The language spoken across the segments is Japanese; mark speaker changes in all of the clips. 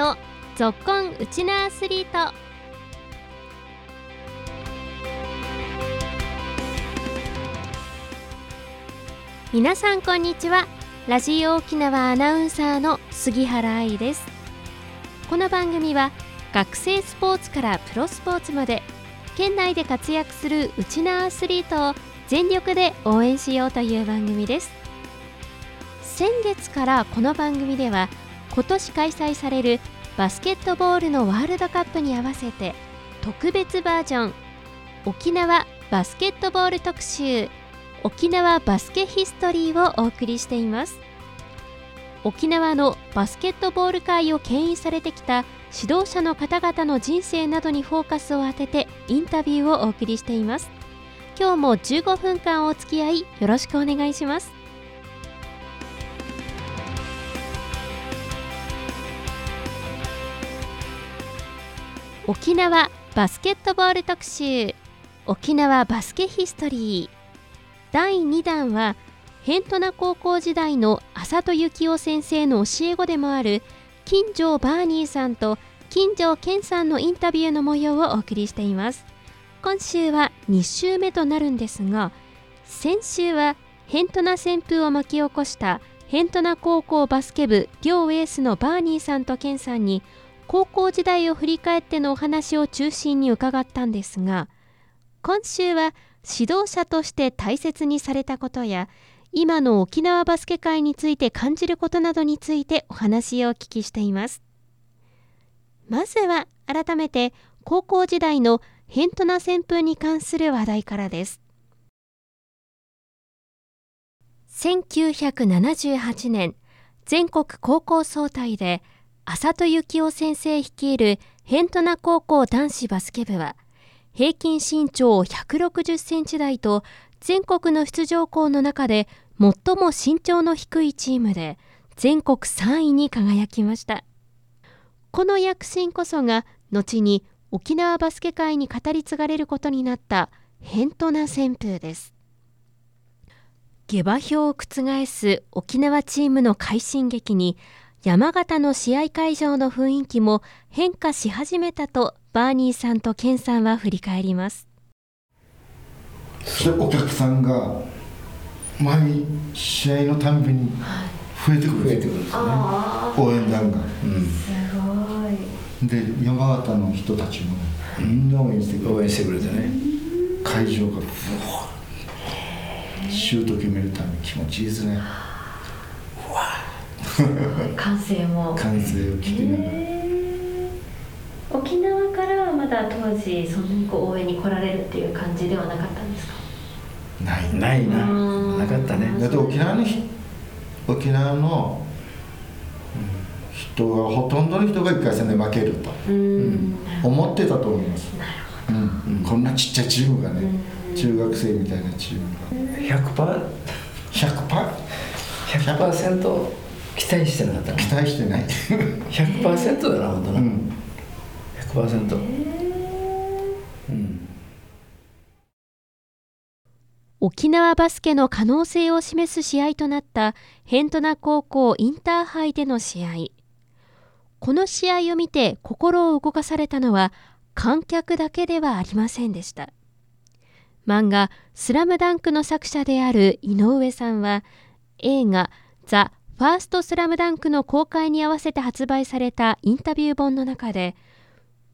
Speaker 1: のぞっこんウチナアスリート。皆さんこんにちは。ラジオ沖縄アナウンサーの杉原愛です。この番組は学生スポーツからプロスポーツまで県内で活躍するウチナアスリートを全力で応援しようという番組です。先月からこの番組では今年開催されるバスケットボールのワールドカップに合わせて特別バージョン。沖縄バスケットボール特集。沖縄バスケヒストリーをお送りしています。沖縄のバスケットボール界を牽引されてきた指導者の方々の人生などにフォーカスを当ててインタビューをお送りしています。今日も15分間お付き合いよろしくお願いします。沖縄バスケットボール特集。沖縄バスケヒストリー。第2弾は辺土名高校時代の浅戸幸雄先生の教え子でもある金城バーニーさんと金城健さんのインタビューの模様をお送りしています。今週は2週目となるんですが先週は辺土名旋風を巻き起こした辺土名高校バスケ部両エースのバーニーさんと健さんに高校時代を振り返ってのお話を中心に伺ったんですが今週は指導者として大切にされたことや今の沖縄バスケ界について感じることなどについてお話をお聞きしています。まずは改めて高校時代の辺土名旋風に関する話題からです。1978年全国高校総体で浅戸幸雄先生率いる辺土名高校男子バスケ部は平均身長160センチ台と全国の出場校の中で最も身長の低いチームで全国3位に輝きました。この躍進こそが後に沖縄バスケ界に語り継がれることになった辺土名旋風です。下馬評を覆す沖縄チームの快進撃に山形の試合会場の雰囲気も変化し始めたとバーニーさんとケンさんは振り返ります。
Speaker 2: それお客さんが毎試合のたんびに増えてくる
Speaker 3: 増えてくるんですね。
Speaker 2: 応援団が、
Speaker 3: うん。
Speaker 1: すごい。
Speaker 2: で山形の人たちもみんな応援してくれて。
Speaker 3: 応援してくれてね。
Speaker 2: 会場がブワーシュート決めるために気持ちいいですね
Speaker 1: 歓声も。
Speaker 2: 歓声を聞きながら、
Speaker 1: 沖縄からはまだ当時そんなにこう応援に来られるっていう感じではなかったんですか？
Speaker 2: ない
Speaker 3: な。いな
Speaker 1: うん
Speaker 3: なかったね。
Speaker 2: だって沖縄のひ沖縄の人がほとんどの人が1回戦で負けると。
Speaker 1: うん。
Speaker 2: 思ってたと思います、
Speaker 1: なる
Speaker 2: うん。こんなちっちゃいチームがね、
Speaker 1: うん。
Speaker 2: 中学生みたいなチームが。
Speaker 3: 100%パー
Speaker 2: ？100%パ
Speaker 3: 100%期待してなかったな。
Speaker 2: 期待してない、
Speaker 3: 100%だな本当な、
Speaker 2: うん、
Speaker 3: 100%うん。
Speaker 1: 沖縄バスケの可能性を示す試合となった辺土名高校インターハイでの試合。この試合を見て心を動かされたのは観客だけではありませんでした。漫画「スラムダンクの作者である井上さんは映画「ザ・ファーストスラムダンクの公開に合わせて発売されたインタビュー本の中で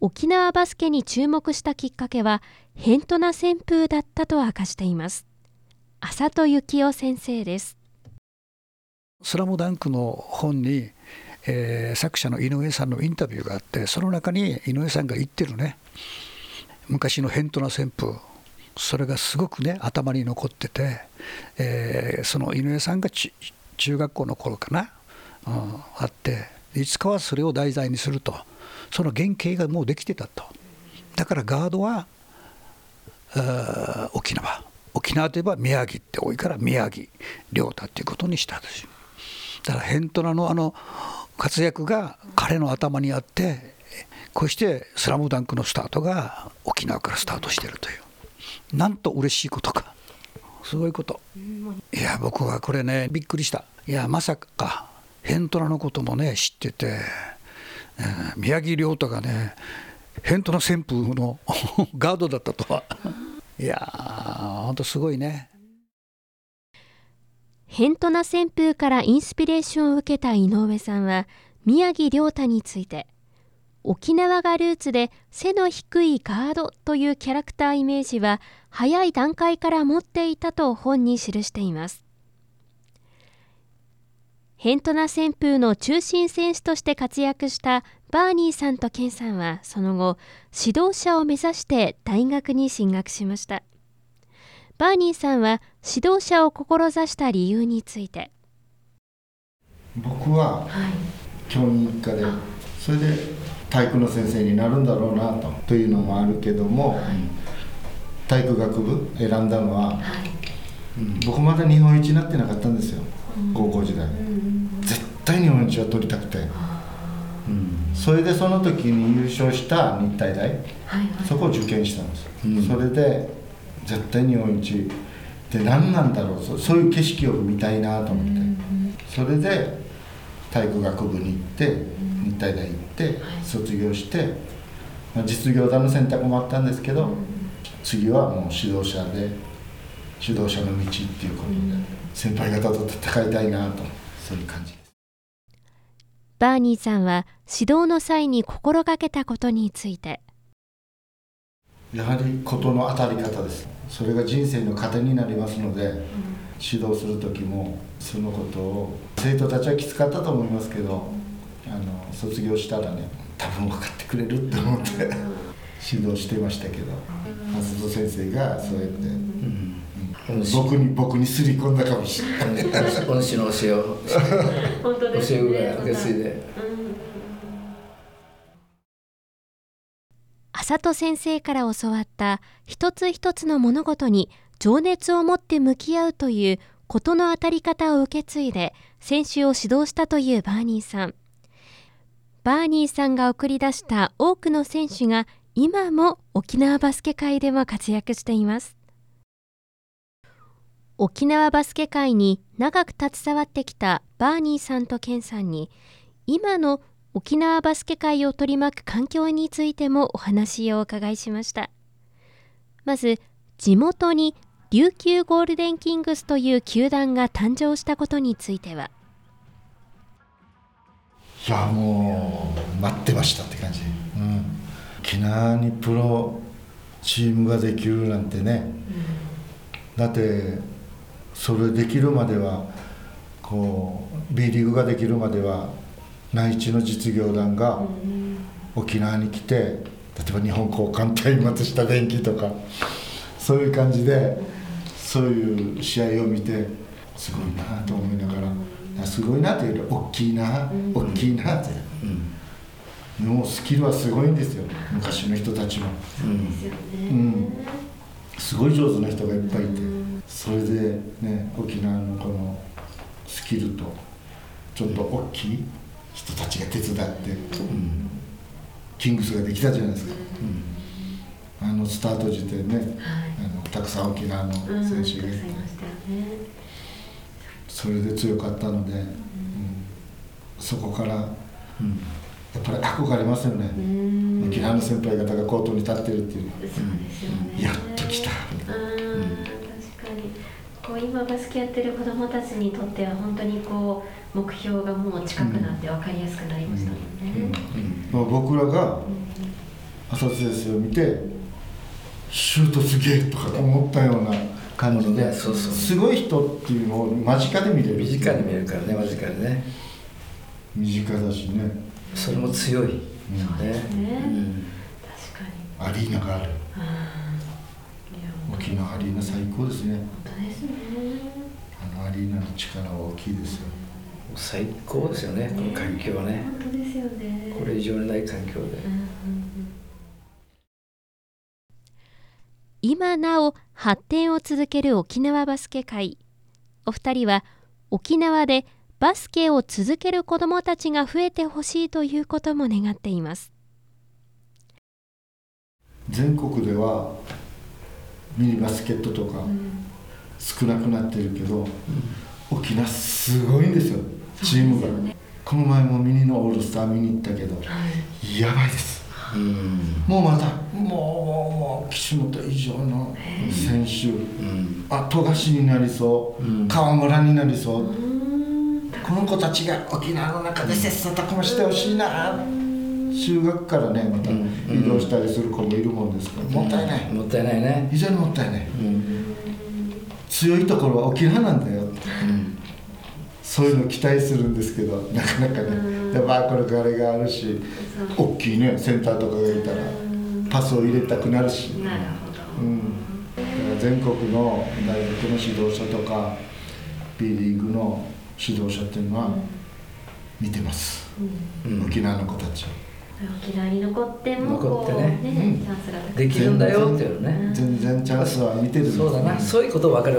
Speaker 1: 沖縄バスケに注目したきっかけは辺土名旋風だったと明かしています。浅戸幸雄先生です。
Speaker 4: スラムダンクの本に、えー作者の井上さんのインタビューがあってその中に井上さんが言ってるね。昔の辺土名旋風。それがすごくね頭に残ってて、えーその井上さんがち中学校の頃かな、うん、あっていつかはそれを題材にすると。その原型がもうできてたと。だからガードはー沖縄。沖縄といえば宮城って多いから宮城亮太っていうことにしたんですだからヘントナのあの活躍が彼の頭にあってこうして「スラムダンクのスタートが沖縄からスタートしてるという。なんと嬉しいことか。すごいこといや僕はこれねびっくりしたいやまさかヘントラのこともね知っててうん宮城亮太がねヘントナ旋風の ガードだったとは。いやー、本当すごいね。
Speaker 1: ヘントナ旋風からインスピレーションを受けた井上さんは宮城亮太について沖縄がルーツで背の低いガードというキャラクターイメージは早い段階から持っていたと本に記しています。ヘントナ旋風の中心選手として活躍したバーニーさんとケンさんはその後指導者を目指して大学に進学しました。バーニーさんは指導者を志した理由について。
Speaker 2: 僕は教員一家でそれで体育の先生になるんだろうなとというのもあるけども、体育学部選んだのは、うん僕まだ日本一になってなかったんですよ、高校時代、絶対日本一は取りたくて、うん。それでその時に優勝した日体大、そこを受験したんです、それで絶対日本一って何なんだろうそそういう景色を見たいなと思って、それで体育学部に行って日体大行って卒業して、まあ、実業団の選択もあったんですけど、次はもう指導者で指導者の道っていうことで、先輩方と戦いたいなとそういう感じです。
Speaker 1: バーニーさんは指導の際に心がけたことについて。
Speaker 2: やはり事の当たり方です。それが人生の糧になりますので、指導する時もそのことを生徒たちはきつかったと思いますけどあの卒業したらね多分分かってくれるって思って指導してましたけど松戸先生がそうやって、うん。僕に僕にすり込んだかもしれない。
Speaker 3: お主の教えを
Speaker 1: 本当
Speaker 3: 教え子が受け継いで。
Speaker 1: 浅戸先生から教わった一つ一つの物事に情熱を持って向き合うという事の当たり方を受け継いで選手を指導したというバーニーさんバーニーさんが送り出した多くの選手が今も沖縄バスケ界でも活躍しています。沖縄バスケ界に長く携わってきたバーニーさんとケンさんに今の沖縄バスケ界を取り巻く環境についてもお話をお伺いしました。まず地元に琉球ゴールデンキングスという球団が誕生したことについては。い
Speaker 2: やもう待ってましたって感じ、うん、沖縄にプロチームができるなんてね、だってそれできるまではこう B リーグができるまでは内地の実業団が沖縄に来て例えば日本交換対松下電器とかそういう感じでそういう試合を見てすごいなと思いながらすごいなというより大きいな大きいなって、うん、もうスキルはすごいんですよ昔の人たちも、うん、すごい上手な人がいっぱいいて。それでね沖縄のこのスキルとちょっと大きい人たちが手伝って、うん、キングスができたじゃないですか、うん、あのスタート時点ね、はい、あのたくさん沖縄の選手がいて、それで強かったので、うん、そこから、やっぱり憧れますよね、沖縄の先輩方がコートに立ってるっていう
Speaker 1: そうですよね、
Speaker 2: やっと来た、
Speaker 1: こう今バスケやってる子どもたちにとっては本当にこう目標がもう近くなって分かりやすくなりましたもんね。
Speaker 2: うん。うん、僕らが浅田先生を見てシュートすげえとか思ったような感じで、
Speaker 3: そうそう。
Speaker 2: すごい人っていうのを間近で見れる
Speaker 3: 身近に見えるからね間近でね。
Speaker 2: 身近だしね。
Speaker 3: それも強い、うん、
Speaker 1: そうですね、うん、確
Speaker 2: かに。アリーナがある。沖縄アリーナ最高ですね。
Speaker 1: 本当ですね。
Speaker 2: あのアリーナの力は大きいですよ。
Speaker 3: 最高ですよね、この環境はね。
Speaker 1: 本当ですよね。
Speaker 3: これ以上にない環境で、
Speaker 1: 今なお発展を続ける沖縄バスケ界お二人は沖縄でバスケを続ける子どもたちが増えてほしいということも願っています。
Speaker 2: 全国ではミニバスケットとか少なくなってるけど、うん、沖縄すごいんですよチームが、ね、この前もミニのオールスター見に行ったけど、やばいです。
Speaker 3: うん
Speaker 2: もうまだ。もう岸本以上の選手、
Speaker 3: うん。
Speaker 2: あ富樫になりそう、
Speaker 3: うん。
Speaker 2: 川村になりそう、この子たちが沖縄の中で切磋琢磨してほしいな。修学からねまた
Speaker 3: うん。
Speaker 2: 移動したりする子もいるもんですから、もったいない。
Speaker 3: もったいないね。
Speaker 2: 非常にもったいない。
Speaker 3: うん。
Speaker 2: 強いところは沖縄なんだよ。
Speaker 3: うん
Speaker 2: そういうの期待するんですけどなかなかね。やっぱこれからがあるし大きいねセンターとかがいたらパスを入れたくなるし、
Speaker 1: なるほど。
Speaker 2: うん、だから全国の大学の指導者とか B リーグの指導者っていうのは見てます、
Speaker 3: うん。
Speaker 2: 沖縄の子たち。を
Speaker 1: 沖縄に残っても
Speaker 3: 残ってね。
Speaker 1: こう
Speaker 2: うん。
Speaker 1: チャンスが高い
Speaker 3: できるんだよっていうのね。
Speaker 2: 全然チャンスは見てるんです
Speaker 3: そうだな。そういうこと分かる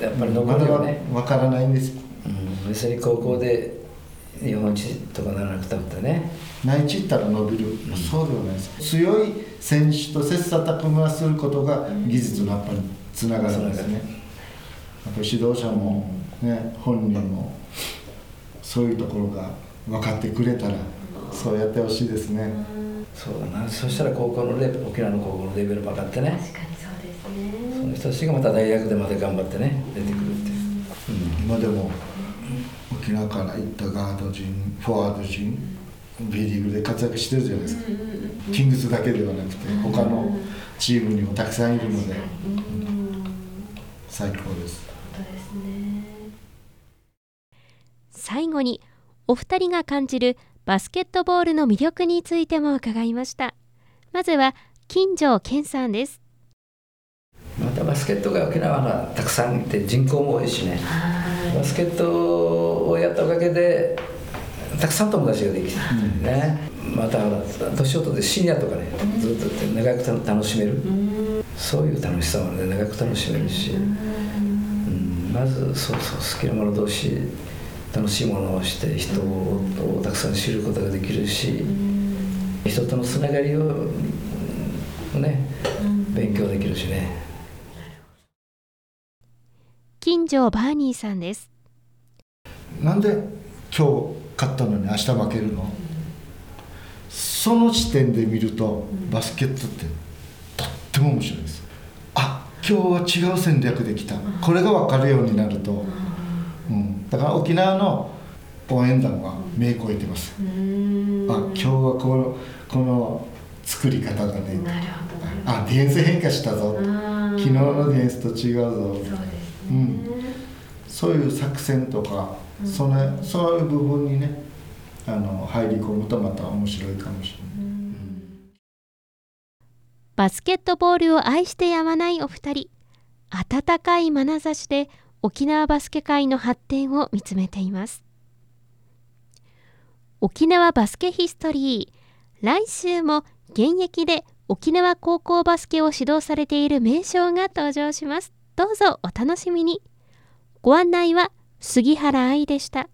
Speaker 3: やっぱり残るよね、
Speaker 2: わからないんです。
Speaker 3: うん、別に高校で日本一とかならなくたってね。
Speaker 2: 内地行ったら伸びる、そうではないです。強い選手と切磋琢磨することが技術のやっぱりつながるんですね、やっぱり指導者もね本人もそういうところが分かってくれたらそうやってほしいですね、
Speaker 3: そうだな。そしたら高校のレベル沖縄の高校のレベル分かってね。
Speaker 1: 確かにそうですね。
Speaker 3: その人たちがまた大学でまた頑張ってね出てくるっていう、
Speaker 2: 今でも沖縄から行ったガード陣フォワード陣 B リーグで活躍してるじゃないですか、キングスだけではなくて他のチームにもたくさんいるので。最高です。
Speaker 1: ですね。最後にお二人が感じるバスケットボールの魅力についても伺いました。まずは金城健さんです。
Speaker 3: またバスケットが沖縄がたくさんいて人口も多いしねバスケットをやったおかげでたくさん友達ができてね、また年を取ってシニアとかねずっと長く楽しめる、そういう楽しさもね長く楽しめるし、うん。まずそうそう好きなもの同士楽しいものをして人をたくさん知ることができるし、人とのつながりをうん。ね勉強できるしね。
Speaker 1: 金城バーニーさんです。
Speaker 2: なんで今日勝ったのに明日負けるの？その視点で見るとバスケットってとっても面白いです。あ今日は違う戦略できた。これが分かるようになると、うん、だから沖縄の応援団は目超えてます。あ今日はこのこの作り方だね。あディフェンス変化したぞ。昨日のディフェンスと違うぞ。
Speaker 1: そうです
Speaker 2: うん、そういう作戦とか、そのそういう部分にねあの入り込むとまた面白いかもしれない。
Speaker 1: バスケットボールを愛してやまないお二人。温かい眼差しで沖縄バスケ界の発展を見つめています。沖縄バスケヒストリー。来週も現役で沖縄高校バスケを指導されている名将が登場します。どうぞお楽しみに。ご案内は杉原愛でした。